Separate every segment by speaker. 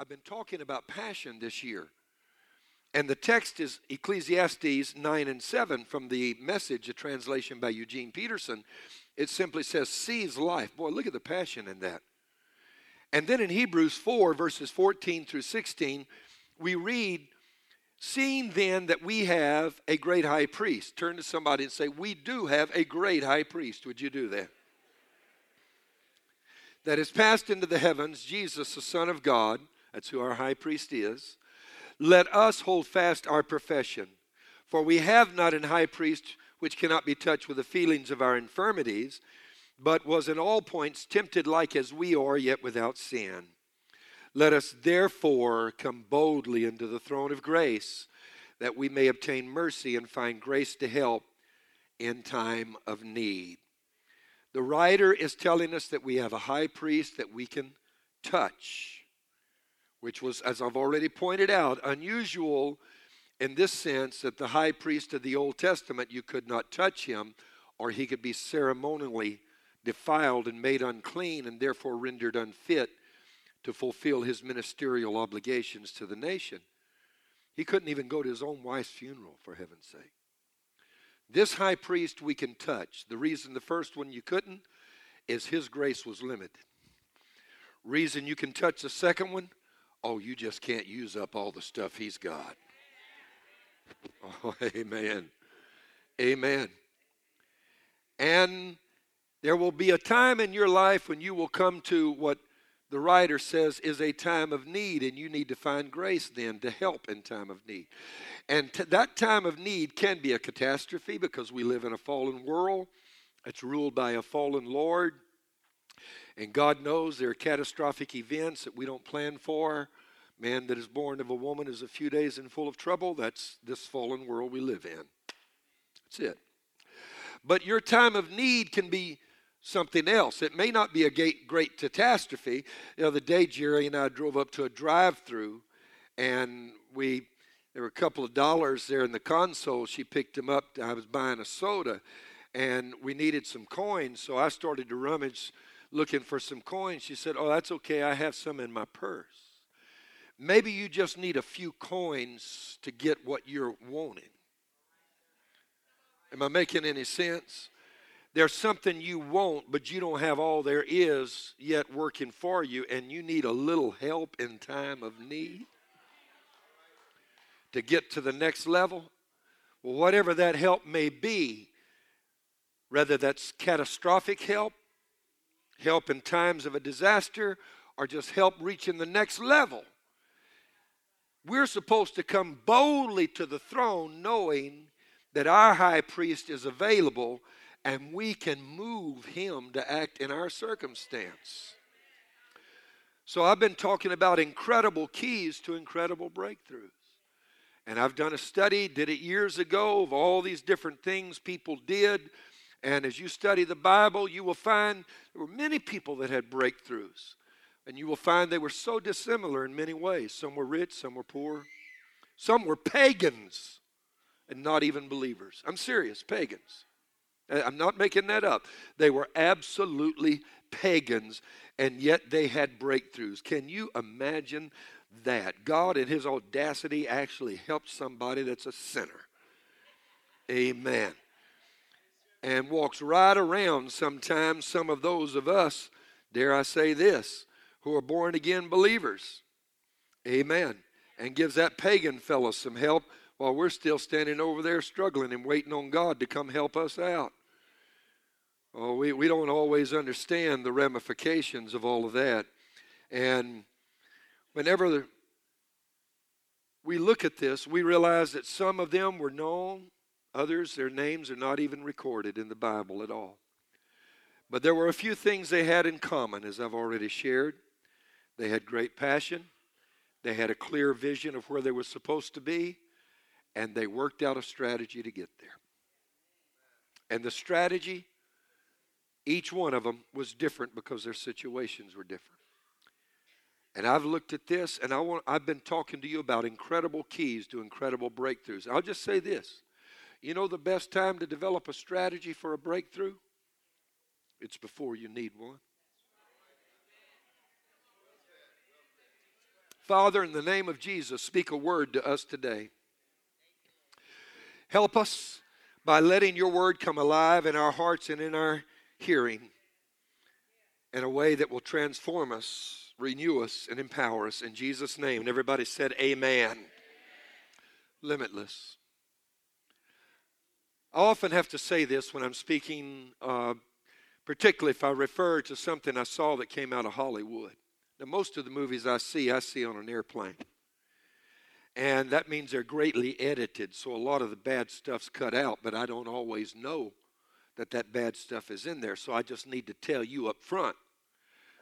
Speaker 1: I've been talking about passion this year. And the text is Ecclesiastes 9 and 7 from the message, a translation by Eugene Peterson. It simply says, seize life. Boy, look at the passion in that. And then in Hebrews 4, verses 14 through 16, we read, Seeing then that we have a great high priest, turn to somebody and say, We do have a great high priest. Would you do that? That has passed into the heavens, Jesus, the Son of God, that's who our high priest is. Let us hold fast our profession. For we have not an high priest which cannot be touched with the feelings of our infirmities, but was in all points tempted like as we are, yet without sin. Let us therefore come boldly into the throne of grace, that we may obtain mercy and find grace to help in time of need. The writer is telling us that we have a high priest that we can touch, which was, as I've already pointed out, unusual in this sense that the high priest of the Old Testament, you could not touch him, or he could be ceremonially defiled and made unclean and therefore rendered unfit to fulfill his ministerial obligations to the nation. He couldn't even go to his own wife's funeral, for heaven's sake. This high priest we can touch. The reason the first one you couldn't is his grace was limited. Reason you can touch the second one, oh, you just can't use up all the stuff he's got. Oh, amen. Amen. And there will be a time in your life when you will come to what the writer says is a time of need, and you need to find grace then to help in time of need. And t- that time of need can be a catastrophe because we live in a fallen world. It's ruled by a fallen Lord. And God knows there are catastrophic events that we don't plan for. Man that is born of a woman is a few days and full of trouble. That's this fallen world we live in. That's it. But your time of need can be something else. It may not be a great, great catastrophe. The other day, Jerry and I drove up to a drive-through, and we there were a couple of dollars there in the console. She picked them up. I was buying a soda, and we needed some coins, so I started to rummage looking for some coins. She said, "Oh, that's okay. I have some in my purse." Maybe you just need a few coins to get what you're wanting. Am I making any sense? there's something you want, but you don't have all there is yet working for you, and you need a little help in time of need to get to the next level. Well, whatever that help may be, whether that's catastrophic help, help in times of a disaster, or just help reaching the next level. We're supposed to come boldly to the throne knowing that our high priest is available and we can move Him to act in our circumstance. So I've been talking about incredible keys to incredible breakthroughs. And I've done a study, did it years ago, of all these different things people did. And as you study the Bible, you will find there were many people that had breakthroughs. And you will find they were so dissimilar in many ways. Some were rich, some were poor, some were pagans and not even believers. I'm serious, pagans. I'm not making that up. They were absolutely pagans, and yet they had breakthroughs. Can you imagine that? God, in His audacity, actually helped somebody that's a sinner. Amen. And walks right around sometimes some of those of us, dare I say this, who are born again believers. Amen. And gives that pagan fellow some help while we're still standing over there struggling and waiting on God to come help us out. Oh, we, we don't always understand the ramifications of all of that. And whenever we look at this, we realize that some of them were known, others, their names are not even recorded in the Bible at all. But there were a few things they had in common, as I've already shared. They had great passion, they had a clear vision of where they were supposed to be, and they worked out a strategy to get there. And the strategy each one of them was different because their situations were different. And I've looked at this and I want I've been talking to you about incredible keys to incredible breakthroughs. I'll just say this. You know the best time to develop a strategy for a breakthrough? It's before you need one. Father, in the name of Jesus, speak a word to us today. Help us by letting your word come alive in our hearts and in our hearing in a way that will transform us, renew us, and empower us. In Jesus' name. And everybody said, Amen. Limitless. I often have to say this when I'm speaking, uh, particularly if I refer to something I saw that came out of Hollywood. Now, most of the movies I see, I see on an airplane. And that means they're greatly edited, so a lot of the bad stuff's cut out, but I don't always know that that bad stuff is in there. So I just need to tell you up front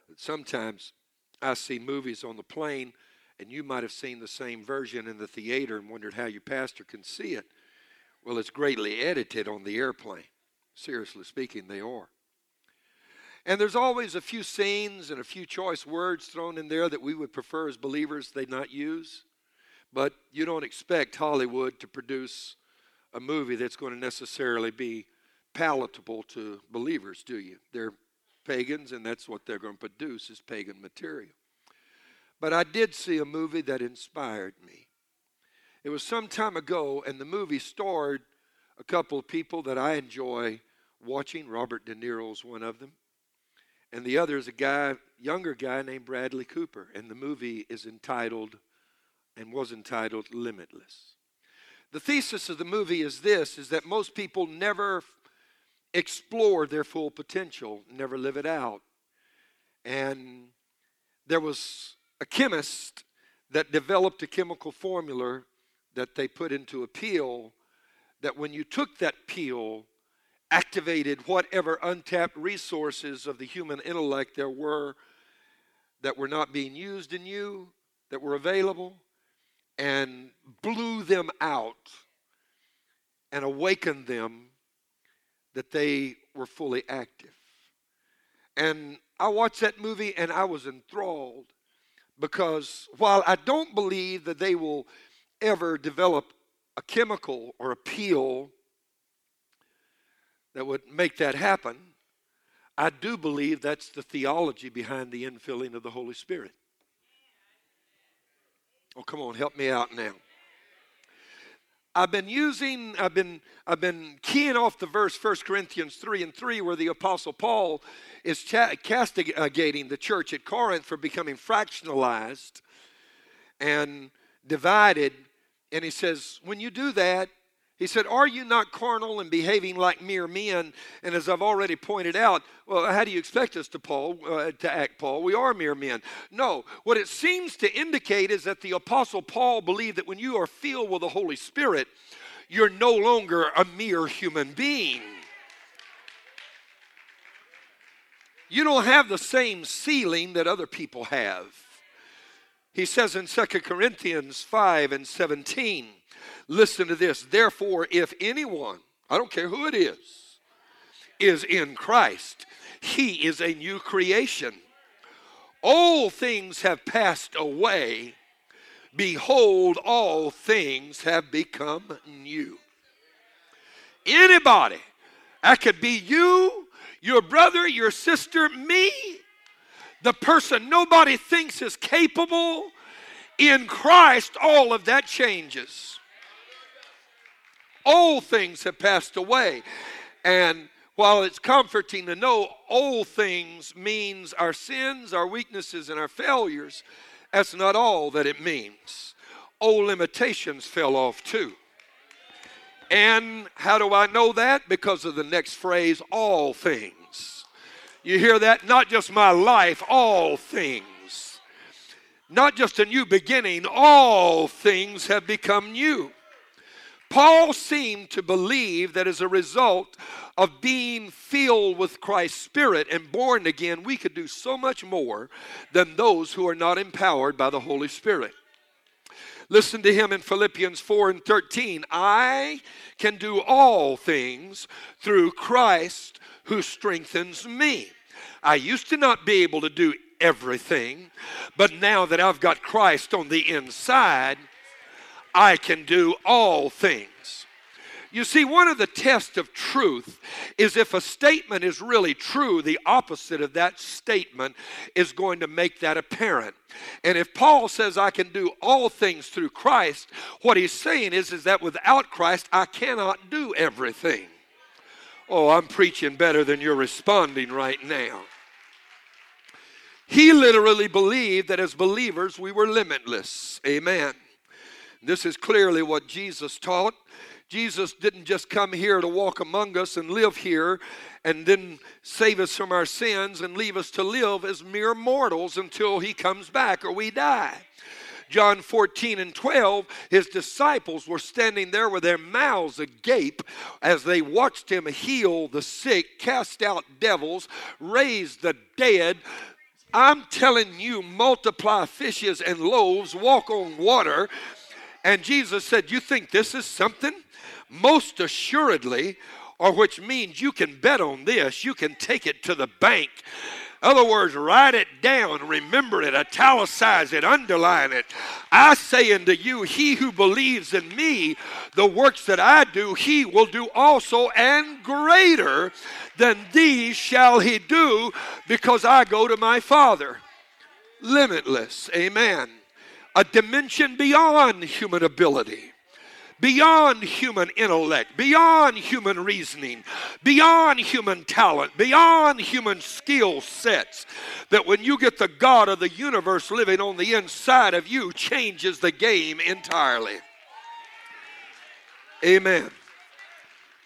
Speaker 1: that sometimes I see movies on the plane, and you might have seen the same version in the theater and wondered how your pastor can see it. Well, it's greatly edited on the airplane. Seriously speaking, they are. And there's always a few scenes and a few choice words thrown in there that we would prefer as believers they not use. But you don't expect Hollywood to produce a movie that's going to necessarily be palatable to believers, do you? They're pagans, and that's what they're going to produce is pagan material. But I did see a movie that inspired me. It was some time ago, and the movie starred a couple of people that I enjoy watching. Robert De Niro's one of them. And the other is a guy, younger guy named Bradley Cooper. And the movie is entitled and was entitled Limitless. The thesis of the movie is this is that most people never explore their full potential, never live it out. And there was a chemist that developed a chemical formula that they put into a peel that when you took that peel, activated whatever untapped resources of the human intellect there were that were not being used in you, that were available, and blew them out and awakened them that they were fully active. And I watched that movie and I was enthralled because while I don't believe that they will ever develop a chemical or a peel that would make that happen, I do believe that's the theology behind the infilling of the Holy Spirit. Oh, come on, help me out now. I've been using, I've been, I've been keying off the verse 1 Corinthians 3 and 3, where the Apostle Paul is castigating the church at Corinth for becoming fractionalized and divided. And he says, when you do that, he said, Are you not carnal and behaving like mere men? And as I've already pointed out, well, how do you expect us to, Paul, uh, to act, Paul? We are mere men. No, what it seems to indicate is that the Apostle Paul believed that when you are filled with the Holy Spirit, you're no longer a mere human being. You don't have the same ceiling that other people have. He says in 2 Corinthians 5 and 17, Listen to this. Therefore, if anyone, I don't care who it is, is in Christ, he is a new creation. All things have passed away. Behold, all things have become new. Anybody, that could be you, your brother, your sister, me, the person nobody thinks is capable. In Christ, all of that changes. Old things have passed away. And while it's comforting to know old things means our sins, our weaknesses, and our failures, that's not all that it means. Old limitations fell off too. And how do I know that? Because of the next phrase, all things. You hear that? Not just my life, all things. Not just a new beginning, all things have become new. Paul seemed to believe that as a result of being filled with Christ's Spirit and born again, we could do so much more than those who are not empowered by the Holy Spirit. Listen to him in Philippians 4 and 13. I can do all things through Christ who strengthens me. I used to not be able to do everything, but now that I've got Christ on the inside, I can do all things. You see, one of the tests of truth is if a statement is really true, the opposite of that statement is going to make that apparent. And if Paul says I can do all things through Christ, what he's saying is, is that without Christ, I cannot do everything. Oh, I'm preaching better than you're responding right now. He literally believed that as believers we were limitless. Amen. This is clearly what Jesus taught. Jesus didn't just come here to walk among us and live here and then save us from our sins and leave us to live as mere mortals until he comes back or we die. John 14 and 12, his disciples were standing there with their mouths agape as they watched him heal the sick, cast out devils, raise the dead. I'm telling you, multiply fishes and loaves, walk on water. And Jesus said, You think this is something? most assuredly, or which means you can bet on this, you can take it to the bank. other words, write it down, remember it, italicize it, underline it. I say unto you, he who believes in me, the works that I do, he will do also, and greater than these shall he do, because I go to my Father. Limitless, amen. A dimension beyond human ability beyond human intellect, beyond human reasoning, beyond human talent, beyond human skill sets. That when you get the God of the universe living on the inside of you, changes the game entirely. Amen.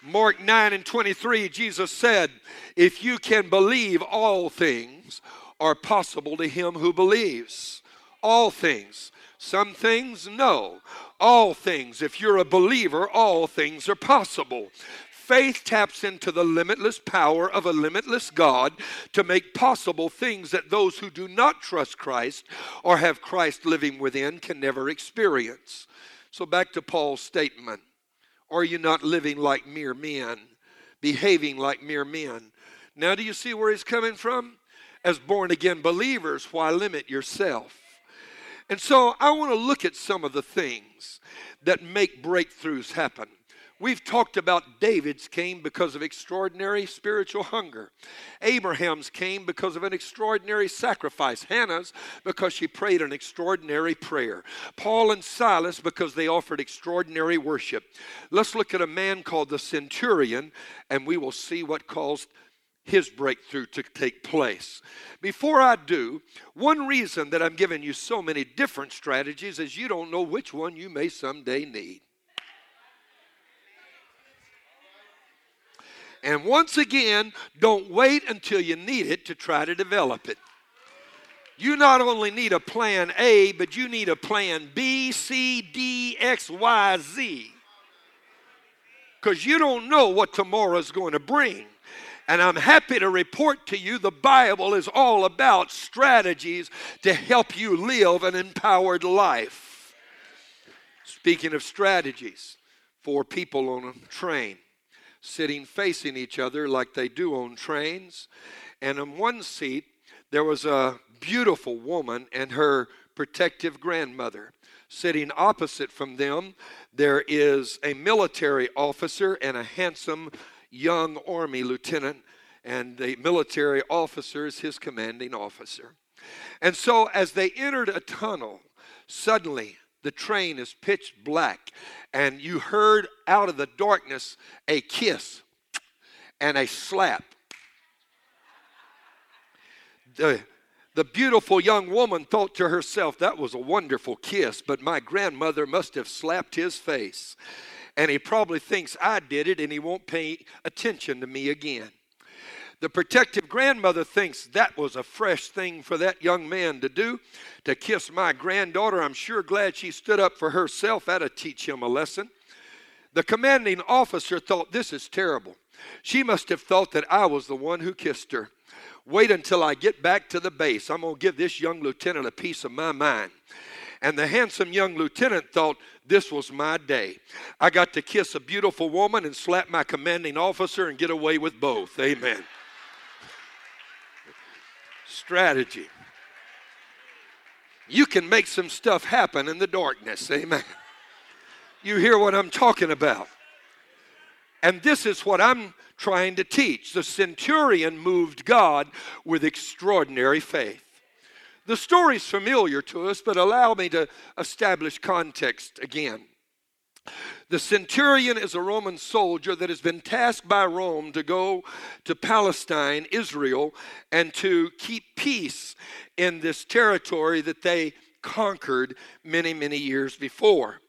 Speaker 1: Mark 9 and 23, Jesus said, If you can believe, all things are possible to him who believes. All things. Some things, no. All things, if you're a believer, all things are possible. Faith taps into the limitless power of a limitless God to make possible things that those who do not trust Christ or have Christ living within can never experience. So, back to Paul's statement Are you not living like mere men, behaving like mere men? Now, do you see where he's coming from? As born again believers, why limit yourself? And so I want to look at some of the things that make breakthroughs happen. We've talked about David's came because of extraordinary spiritual hunger. Abraham's came because of an extraordinary sacrifice. Hannah's because she prayed an extraordinary prayer. Paul and Silas because they offered extraordinary worship. Let's look at a man called the centurion and we will see what caused his breakthrough to take place. Before I do, one reason that I'm giving you so many different strategies is you don't know which one you may someday need. And once again, don't wait until you need it to try to develop it. You not only need a plan A, but you need a plan B, C, D, X, Y, Z. Because you don't know what tomorrow is going to bring. And I'm happy to report to you the Bible is all about strategies to help you live an empowered life. Speaking of strategies, for people on a train sitting facing each other like they do on trains. And in one seat, there was a beautiful woman and her protective grandmother. Sitting opposite from them, there is a military officer and a handsome young Army lieutenant, and the military officer is his commanding officer. And so, as they entered a tunnel, suddenly the train is pitch black, and you heard out of the darkness a kiss and a slap. The, the beautiful young woman thought to herself, That was a wonderful kiss, but my grandmother must have slapped his face and he probably thinks I did it and he won't pay attention to me again. The protective grandmother thinks that was a fresh thing for that young man to do, to kiss my granddaughter. I'm sure glad she stood up for herself. That'll teach him a lesson. The commanding officer thought, This is terrible. She must have thought that I was the one who kissed her. Wait until I get back to the base. I'm going to give this young lieutenant a piece of my mind. And the handsome young lieutenant thought, This was my day. I got to kiss a beautiful woman and slap my commanding officer and get away with both. Amen. Strategy. You can make some stuff happen in the darkness. Amen. You hear what I'm talking about. And this is what I'm trying to teach. The centurion moved God with extraordinary faith. The story's familiar to us, but allow me to establish context again. The centurion is a Roman soldier that has been tasked by Rome to go to Palestine, Israel, and to keep peace in this territory that they conquered many, many years before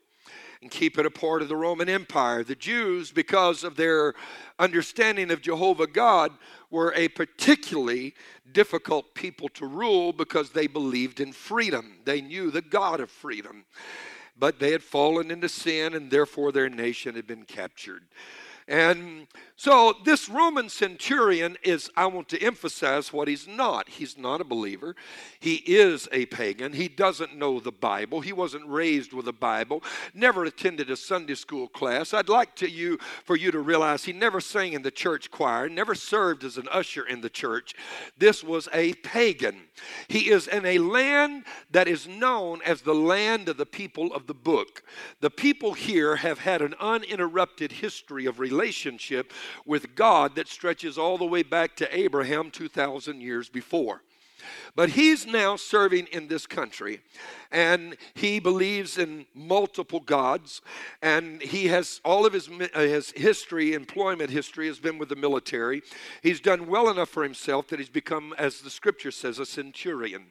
Speaker 1: and keep it a part of the Roman Empire. The Jews, because of their understanding of Jehovah God, were a particularly difficult people to rule because they believed in freedom. They knew the God of freedom. But they had fallen into sin, and therefore their nation had been captured. And so this Roman centurion is, I want to emphasize what he's not. He's not a believer. He is a pagan. He doesn't know the Bible. He wasn't raised with a Bible, never attended a Sunday school class. I'd like to you for you to realize he never sang in the church choir, never served as an usher in the church. This was a pagan. He is in a land that is known as the land of the people of the book. The people here have had an uninterrupted history of relationship with God that stretches all the way back to Abraham 2,000 years before. But he's now serving in this country and he believes in multiple gods and he has all of his, uh, his history employment history has been with the military. He's done well enough for himself that he's become as the scripture says a centurion.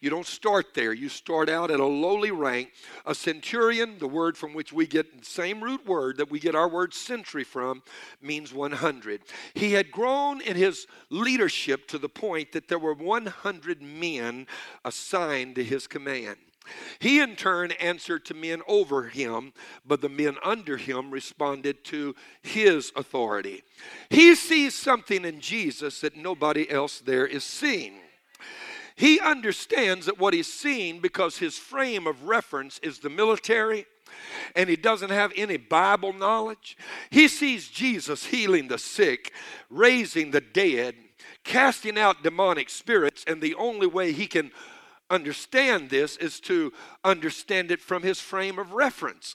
Speaker 1: You don't start there. You start out at a lowly rank. A centurion the word from which we get the same root word that we get our word century from means 100 he had grown in his leadership to the point that there were 100 men assigned to his command. He in turn answered to men over him, but the men under him responded to his authority. He sees something in Jesus that nobody else there is seeing. He understands that what he's seeing because his frame of reference is the military and he doesn't have any Bible knowledge. He sees Jesus healing the sick, raising the dead, casting out demonic spirits, and the only way he can understand this is to understand it from his frame of reference.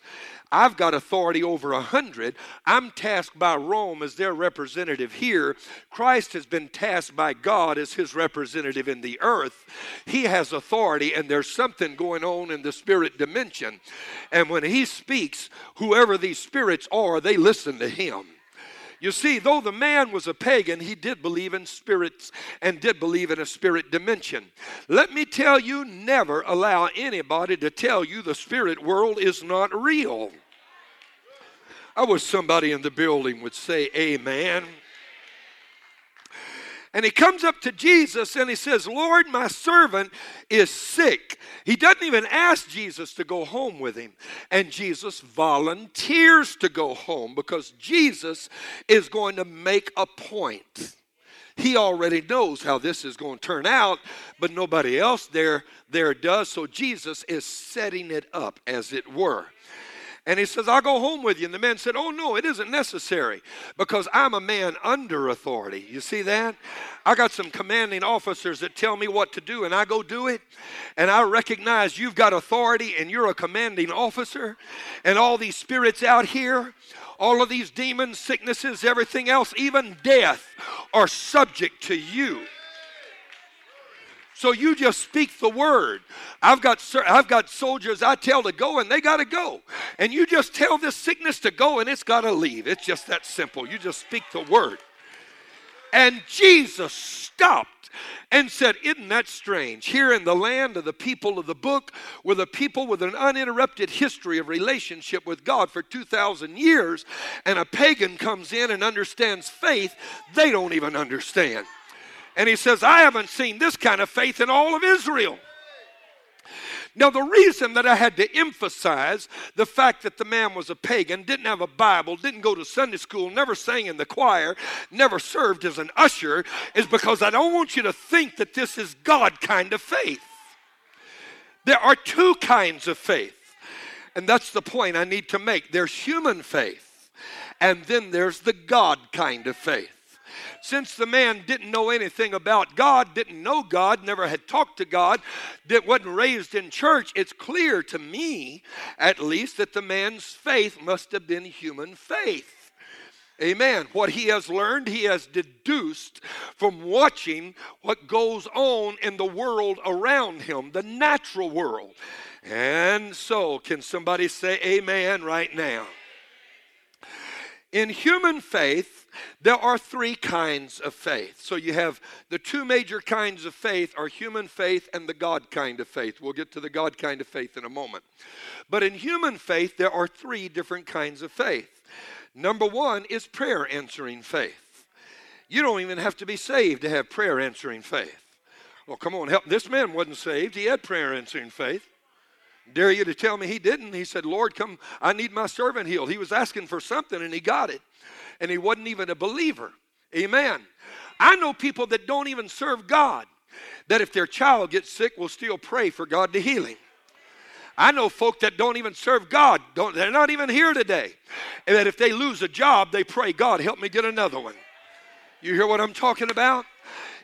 Speaker 1: I've got authority over a hundred. I'm tasked by Rome as their representative here. Christ has been tasked by God as his representative in the earth. He has authority, and there's something going on in the spirit dimension. And when he speaks, whoever these spirits are, they listen to him. You see, though the man was a pagan, he did believe in spirits and did believe in a spirit dimension. Let me tell you never allow anybody to tell you the spirit world is not real. I wish somebody in the building would say, Amen. And he comes up to Jesus and he says, Lord, my servant is sick. He doesn't even ask Jesus to go home with him. And Jesus volunteers to go home because Jesus is going to make a point. He already knows how this is going to turn out, but nobody else there, there does. So Jesus is setting it up, as it were. And he says, I'll go home with you. And the man said, Oh, no, it isn't necessary because I'm a man under authority. You see that? I got some commanding officers that tell me what to do, and I go do it. And I recognize you've got authority and you're a commanding officer. And all these spirits out here, all of these demons, sicknesses, everything else, even death, are subject to you. So you just speak the word. I've got, I've got soldiers I tell to go and they got to go. And you just tell this sickness to go and it's got to leave. It's just that simple. You just speak the word. And Jesus stopped and said, Isn't that strange? Here in the land of the people of the book, with a people with an uninterrupted history of relationship with God for 2,000 years, and a pagan comes in and understands faith, they don't even understand. And he says, I haven't seen this kind of faith in all of Israel. Now, the reason that I had to emphasize the fact that the man was a pagan, didn't have a Bible, didn't go to Sunday school, never sang in the choir, never served as an usher, is because I don't want you to think that this is God kind of faith. There are two kinds of faith, and that's the point I need to make. There's human faith, and then there's the God kind of faith. Since the man didn't know anything about God, didn't know God, never had talked to God, that wasn't raised in church, it's clear to me, at least, that the man's faith must have been human faith. Amen. What he has learned, he has deduced from watching what goes on in the world around him, the natural world. And so, can somebody say amen right now? In human faith, there are three kinds of faith. So you have the two major kinds of faith are human faith and the God kind of faith. We'll get to the God kind of faith in a moment. But in human faith, there are three different kinds of faith. Number one is prayer answering faith. You don't even have to be saved to have prayer answering faith. Well, come on, help. This man wasn't saved, he had prayer answering faith. Dare you to tell me he didn't? He said, Lord, come, I need my servant healed. He was asking for something and he got it. And he wasn't even a believer. Amen. I know people that don't even serve God, that if their child gets sick, will still pray for God to heal him. I know folk that don't even serve God, don't, they're not even here today. And that if they lose a job, they pray, God, help me get another one. You hear what I'm talking about?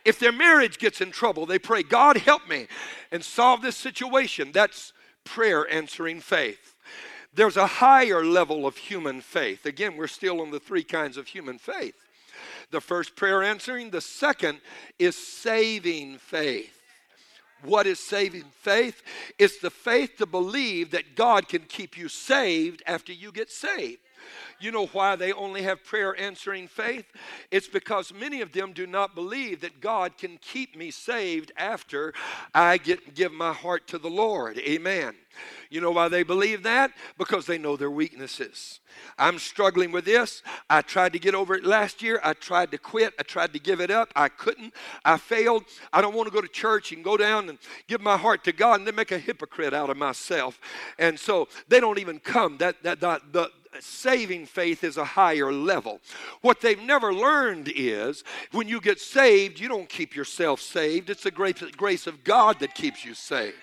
Speaker 1: If their marriage gets in trouble, they pray, God, help me and solve this situation. That's prayer answering faith. There's a higher level of human faith. Again, we're still on the three kinds of human faith. The first, prayer answering. The second is saving faith. What is saving faith? It's the faith to believe that God can keep you saved after you get saved. You know why they only have prayer answering faith? It's because many of them do not believe that God can keep me saved after I get give my heart to the Lord. Amen. You know why they believe that? Because they know their weaknesses. I'm struggling with this. I tried to get over it last year. I tried to quit. I tried to give it up. I couldn't. I failed. I don't want to go to church and go down and give my heart to God and then make a hypocrite out of myself. And so they don't even come. That, that, that the, saving faith is a higher level. What they've never learned is when you get saved, you don't keep yourself saved. It's the grace, of God that keeps you saved.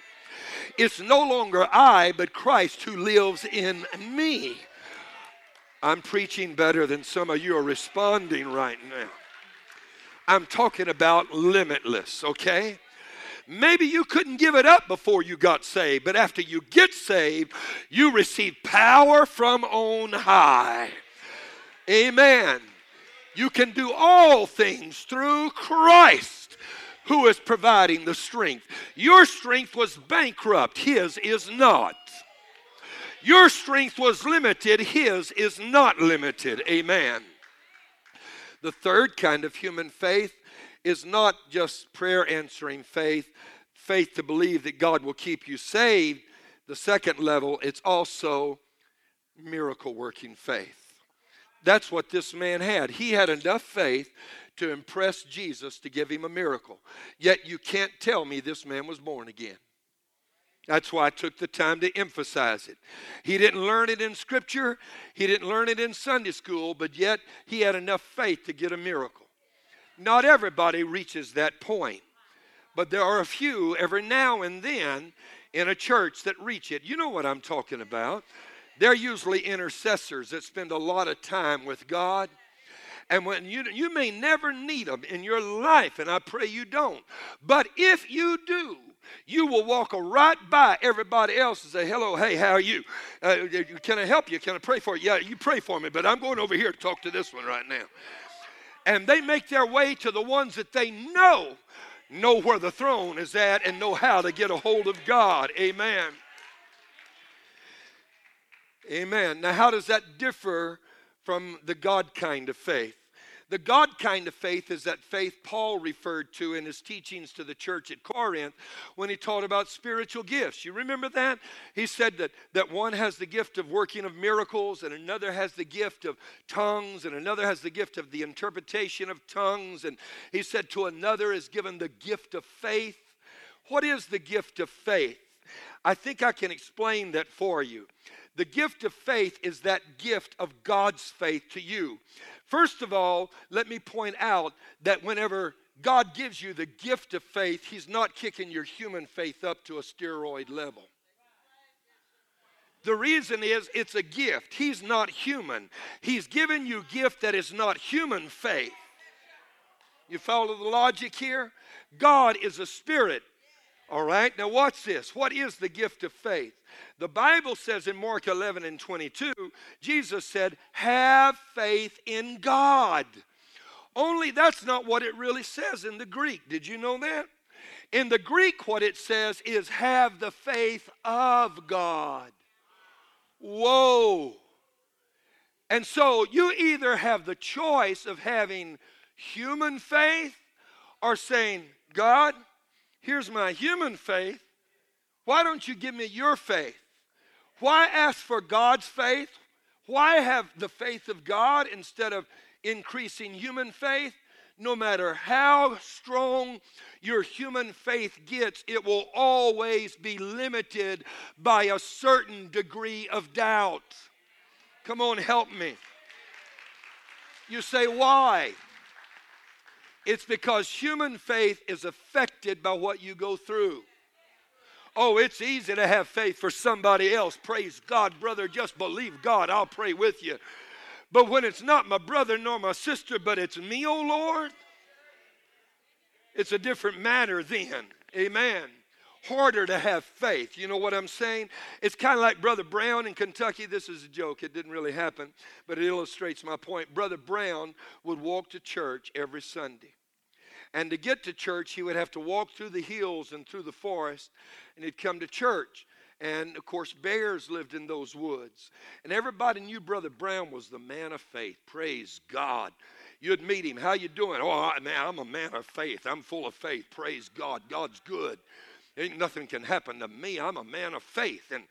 Speaker 1: It's no longer I, but Christ who lives in me. I'm preaching better than some of you are responding right now. I'm talking about limitless, okay? Maybe you couldn't give it up before you got saved, but after you get saved, you receive power from on high. Amen. You can do all things through Christ who is providing the strength. Your strength was bankrupt, His is not. Your strength was limited, His is not limited. Amen. The third kind of human faith is not just prayer answering faith, faith to believe that God will keep you saved. The second level, it's also miracle working faith. That's what this man had. He had enough faith to impress Jesus to give him a miracle. Yet you can't tell me this man was born again. That's why I took the time to emphasize it. He didn't learn it in Scripture, he didn't learn it in Sunday school, but yet he had enough faith to get a miracle. Not everybody reaches that point, but there are a few every now and then in a church that reach it. You know what I'm talking about. They're usually intercessors that spend a lot of time with God. And when you you may never need them in your life, and I pray you don't. But if you do, you will walk right by everybody else and say, Hello, hey, how are you? Uh, can I help you? Can I pray for you? Yeah, you pray for me, but I'm going over here to talk to this one right now. And they make their way to the ones that they know know where the throne is at and know how to get a hold of God. Amen. Amen. Now, how does that differ from the God kind of faith? The God kind of faith is that faith Paul referred to in his teachings to the church at Corinth when he taught about spiritual gifts. You remember that? He said that, that one has the gift of working of miracles, and another has the gift of tongues, and another has the gift of the interpretation of tongues. And he said to another is given the gift of faith. What is the gift of faith? I think I can explain that for you. The gift of faith is that gift of God's faith to you. First of all, let me point out that whenever God gives you the gift of faith, He's not kicking your human faith up to a steroid level. The reason is it's a gift. He's not human. He's given you gift that is not human faith. You follow the logic here? God is a spirit. All right, now watch this. What is the gift of faith? The Bible says in Mark 11 and 22, Jesus said, Have faith in God. Only that's not what it really says in the Greek. Did you know that? In the Greek, what it says is, Have the faith of God. Whoa. And so you either have the choice of having human faith or saying, God, here's my human faith. Why don't you give me your faith? Why ask for God's faith? Why have the faith of God instead of increasing human faith? No matter how strong your human faith gets, it will always be limited by a certain degree of doubt. Come on, help me. You say, why? It's because human faith is affected by what you go through. Oh, it's easy to have faith for somebody else. Praise God, brother. Just believe God. I'll pray with you. But when it's not my brother nor my sister, but it's me, oh Lord, it's a different matter then. Amen. Harder to have faith. You know what I'm saying? It's kind of like Brother Brown in Kentucky. This is a joke. It didn't really happen, but it illustrates my point. Brother Brown would walk to church every Sunday. And to get to church, he would have to walk through the hills and through the forest, and he'd come to church. And of course, bears lived in those woods. And everybody knew Brother Brown was the man of faith. Praise God. You'd meet him. How you doing? Oh, man, I'm a man of faith. I'm full of faith. Praise God. God's good. Ain't nothing can happen to me. I'm a man of faith. And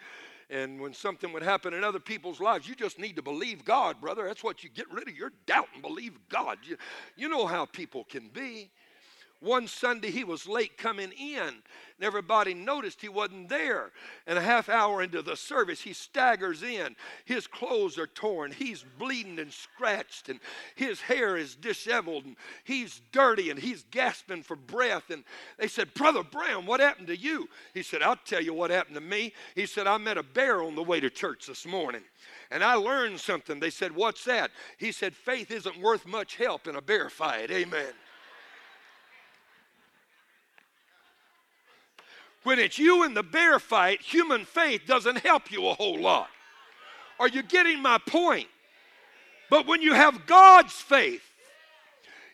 Speaker 1: and when something would happen in other people's lives, you just need to believe God, brother. That's what you get rid of your doubt and believe God. You, you know how people can be. One Sunday he was late coming in, and everybody noticed he wasn't there. And a half hour into the service, he staggers in. His clothes are torn, he's bleeding and scratched, and his hair is disheveled, and he's dirty, and he's gasping for breath. And they said, Brother Brown, what happened to you? He said, I'll tell you what happened to me. He said, I met a bear on the way to church this morning. And I learned something. They said, What's that? He said, Faith isn't worth much help in a bear fight. Amen. When it's you in the bear fight, human faith doesn't help you a whole lot. Are you getting my point? But when you have God's faith,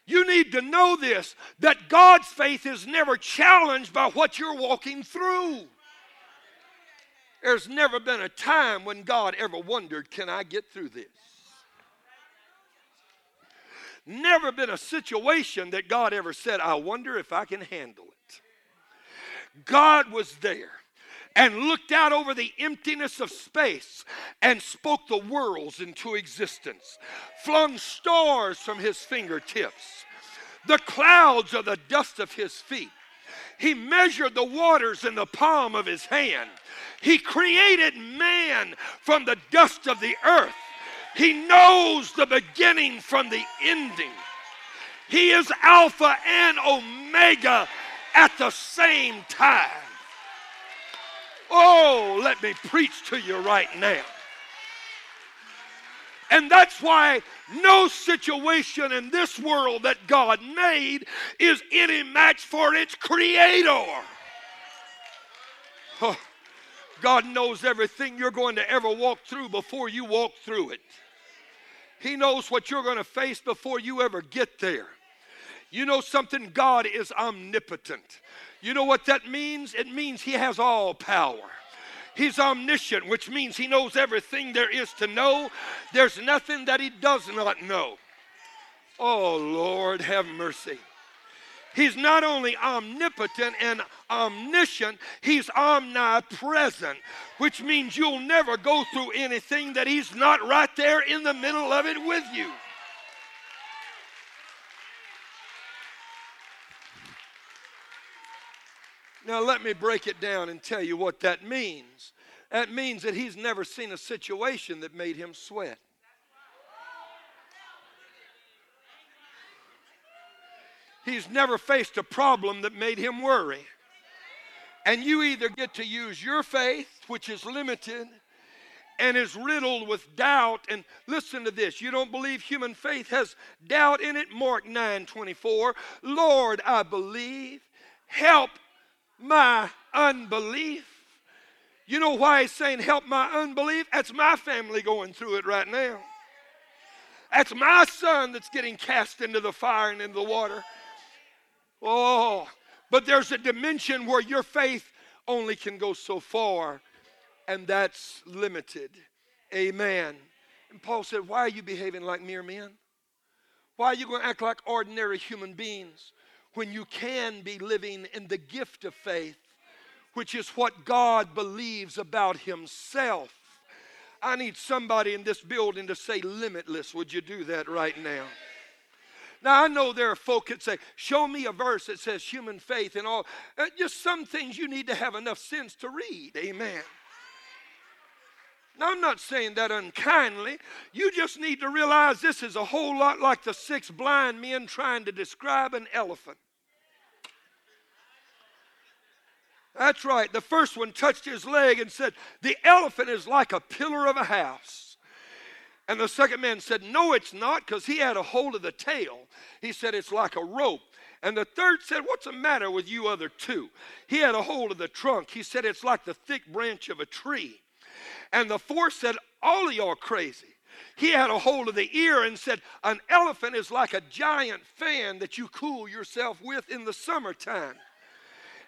Speaker 1: you need to know this that God's faith is never challenged by what you're walking through. There's never been a time when God ever wondered, Can I get through this? Never been a situation that God ever said, I wonder if I can handle it. God was there and looked out over the emptiness of space and spoke the worlds into existence, flung stars from his fingertips. The clouds are the dust of his feet. He measured the waters in the palm of his hand. He created man from the dust of the earth. He knows the beginning from the ending. He is Alpha and Omega, at the same time. Oh, let me preach to you right now. And that's why no situation in this world that God made is any match for its creator. Oh, God knows everything you're going to ever walk through before you walk through it. He knows what you're going to face before you ever get there. You know something? God is omnipotent. You know what that means? It means He has all power. He's omniscient, which means He knows everything there is to know. There's nothing that He does not know. Oh, Lord, have mercy. He's not only omnipotent and omniscient, he's omnipresent, which means you'll never go through anything that he's not right there in the middle of it with you. Now, let me break it down and tell you what that means. That means that he's never seen a situation that made him sweat. He's never faced a problem that made him worry. And you either get to use your faith, which is limited and is riddled with doubt. And listen to this you don't believe human faith has doubt in it? Mark 9 24. Lord, I believe. Help my unbelief. You know why he's saying, Help my unbelief? That's my family going through it right now. That's my son that's getting cast into the fire and into the water. Oh, but there's a dimension where your faith only can go so far, and that's limited. Amen. And Paul said, Why are you behaving like mere men? Why are you going to act like ordinary human beings when you can be living in the gift of faith, which is what God believes about Himself? I need somebody in this building to say limitless. Would you do that right now? Now, I know there are folk that say, Show me a verse that says human faith and all. Uh, just some things you need to have enough sense to read. Amen. Now, I'm not saying that unkindly. You just need to realize this is a whole lot like the six blind men trying to describe an elephant. That's right. The first one touched his leg and said, The elephant is like a pillar of a house. And the second man said, No, it's not, because he had a hold of the tail. He said, It's like a rope. And the third said, What's the matter with you other two? He had a hold of the trunk. He said, It's like the thick branch of a tree. And the fourth said, All of y'all crazy. He had a hold of the ear and said, An elephant is like a giant fan that you cool yourself with in the summertime.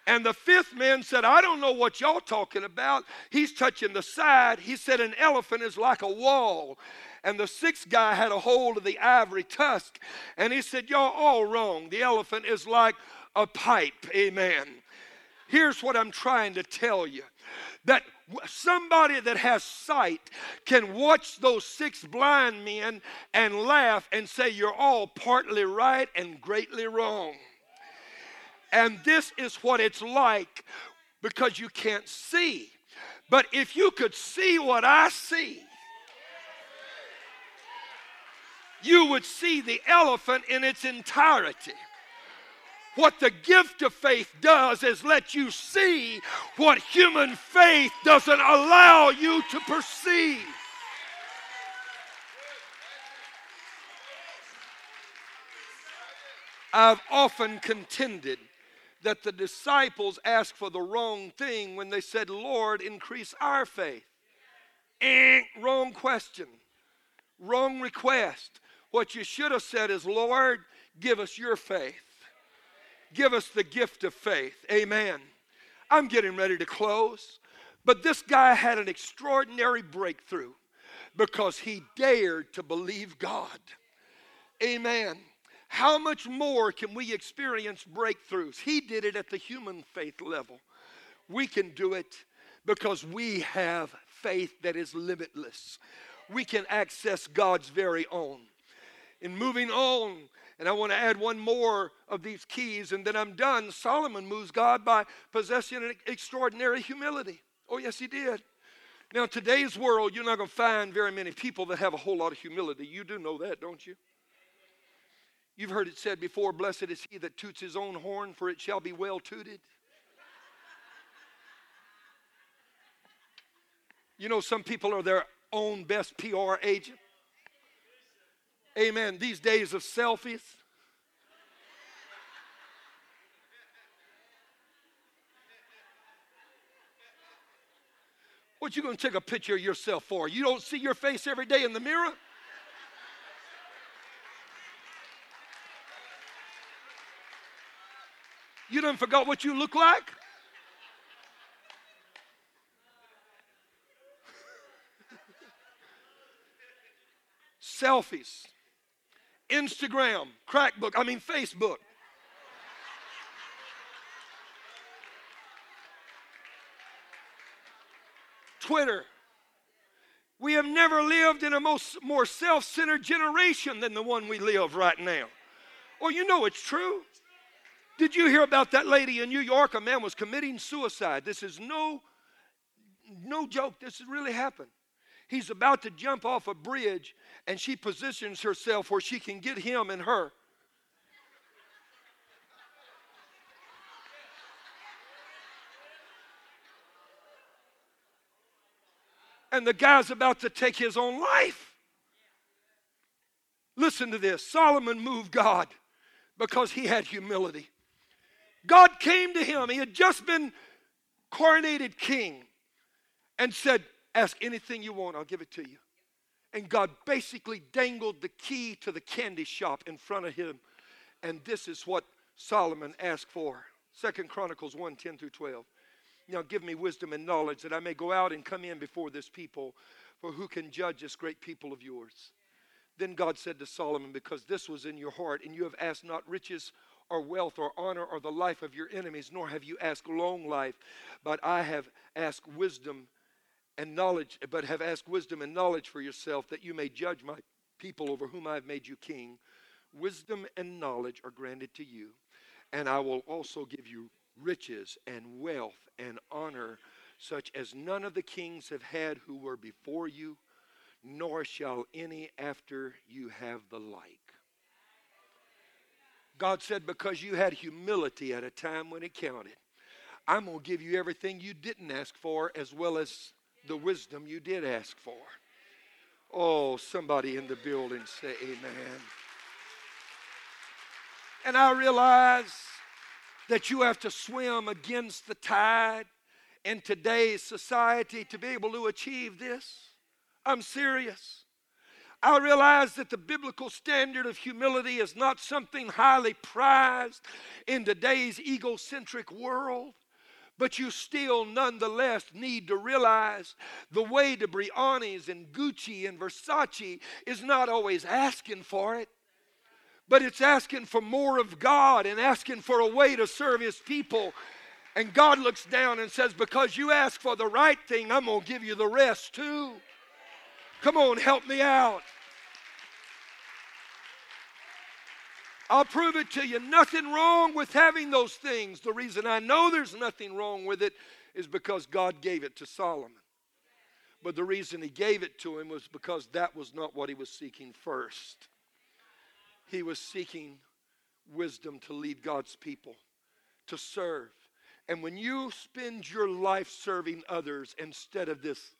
Speaker 1: And the fifth man said, I don't know what y'all talking about. He's touching the side. He said, An elephant is like a wall. And the sixth guy had a hold of the ivory tusk. And he said, Y'all all wrong. The elephant is like a pipe. Amen. Here's what I'm trying to tell you that somebody that has sight can watch those six blind men and laugh and say, You're all partly right and greatly wrong. And this is what it's like because you can't see. But if you could see what I see, you would see the elephant in its entirety. What the gift of faith does is let you see what human faith doesn't allow you to perceive. I've often contended that the disciples asked for the wrong thing when they said, Lord, increase our faith. Eh, wrong question, wrong request. What you should have said is, Lord, give us your faith. Give us the gift of faith. Amen. I'm getting ready to close. But this guy had an extraordinary breakthrough because he dared to believe God. Amen. How much more can we experience breakthroughs? He did it at the human faith level. We can do it because we have faith that is limitless. We can access God's very own. In moving on, and I want to add one more of these keys, and then I'm done. Solomon moves God by possessing an extraordinary humility. Oh, yes, he did. Now, today's world, you're not going to find very many people that have a whole lot of humility. You do know that, don't you? You've heard it said before Blessed is he that toots his own horn, for it shall be well tooted. You know, some people are their own best PR agent. Amen. These days of selfies. What you going to take a picture of yourself for? You don't see your face every day in the mirror? You done forgot what you look like? Selfies, Instagram, crackbook, I mean Facebook. Twitter. We have never lived in a most, more self centered generation than the one we live right now. Well, you know it's true. Did you hear about that lady in New York? A man was committing suicide. This is no, no joke. This has really happened. He's about to jump off a bridge, and she positions herself where she can get him and her. And the guy's about to take his own life. Listen to this Solomon moved God because he had humility. God came to him. He had just been coronated king and said, Ask anything you want, I'll give it to you. And God basically dangled the key to the candy shop in front of him. And this is what Solomon asked for. Second Chronicles 1 10 through 12. Now give me wisdom and knowledge that I may go out and come in before this people, for who can judge this great people of yours? Then God said to Solomon, Because this was in your heart, and you have asked not riches or wealth or honor or the life of your enemies, nor have you asked long life, but I have asked wisdom and knowledge, but have asked wisdom and knowledge for yourself, that you may judge my people over whom I have made you king. Wisdom and knowledge are granted to you, and I will also give you riches and wealth and honor, such as none of the kings have had who were before you, nor shall any after you have the like. God said, Because you had humility at a time when it counted, I'm going to give you everything you didn't ask for as well as the wisdom you did ask for. Oh, somebody in the building say amen. And I realize that you have to swim against the tide in today's society to be able to achieve this. I'm serious. I realize that the biblical standard of humility is not something highly prized in today's egocentric world. But you still, nonetheless, need to realize the way to Brioni's and Gucci and Versace is not always asking for it, but it's asking for more of God and asking for a way to serve His people. And God looks down and says, Because you ask for the right thing, I'm going to give you the rest too. Come on, help me out. I'll prove it to you. Nothing wrong with having those things. The reason I know there's nothing wrong with it is because God gave it to Solomon. But the reason he gave it to him was because that was not what he was seeking first. He was seeking wisdom to lead God's people, to serve. And when you spend your life serving others instead of this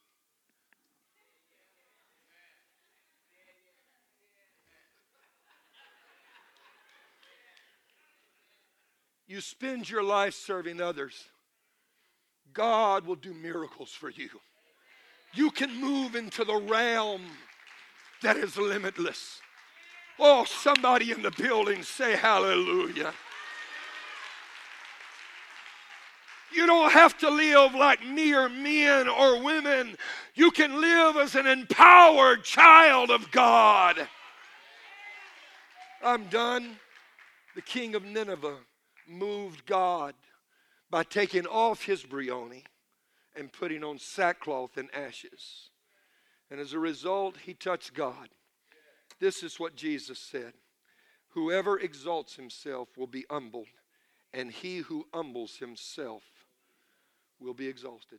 Speaker 1: you spend your life serving others, God will do miracles for you. You can move into the realm that is limitless. Oh, somebody in the building say hallelujah. You don't have to live like mere men or women. You can live as an empowered child of God. I'm done. The king of Nineveh moved God by taking off his brioni and putting on sackcloth and ashes. And as a result, he touched God. This is what Jesus said Whoever exalts himself will be humbled, and he who humbles himself will be exalted.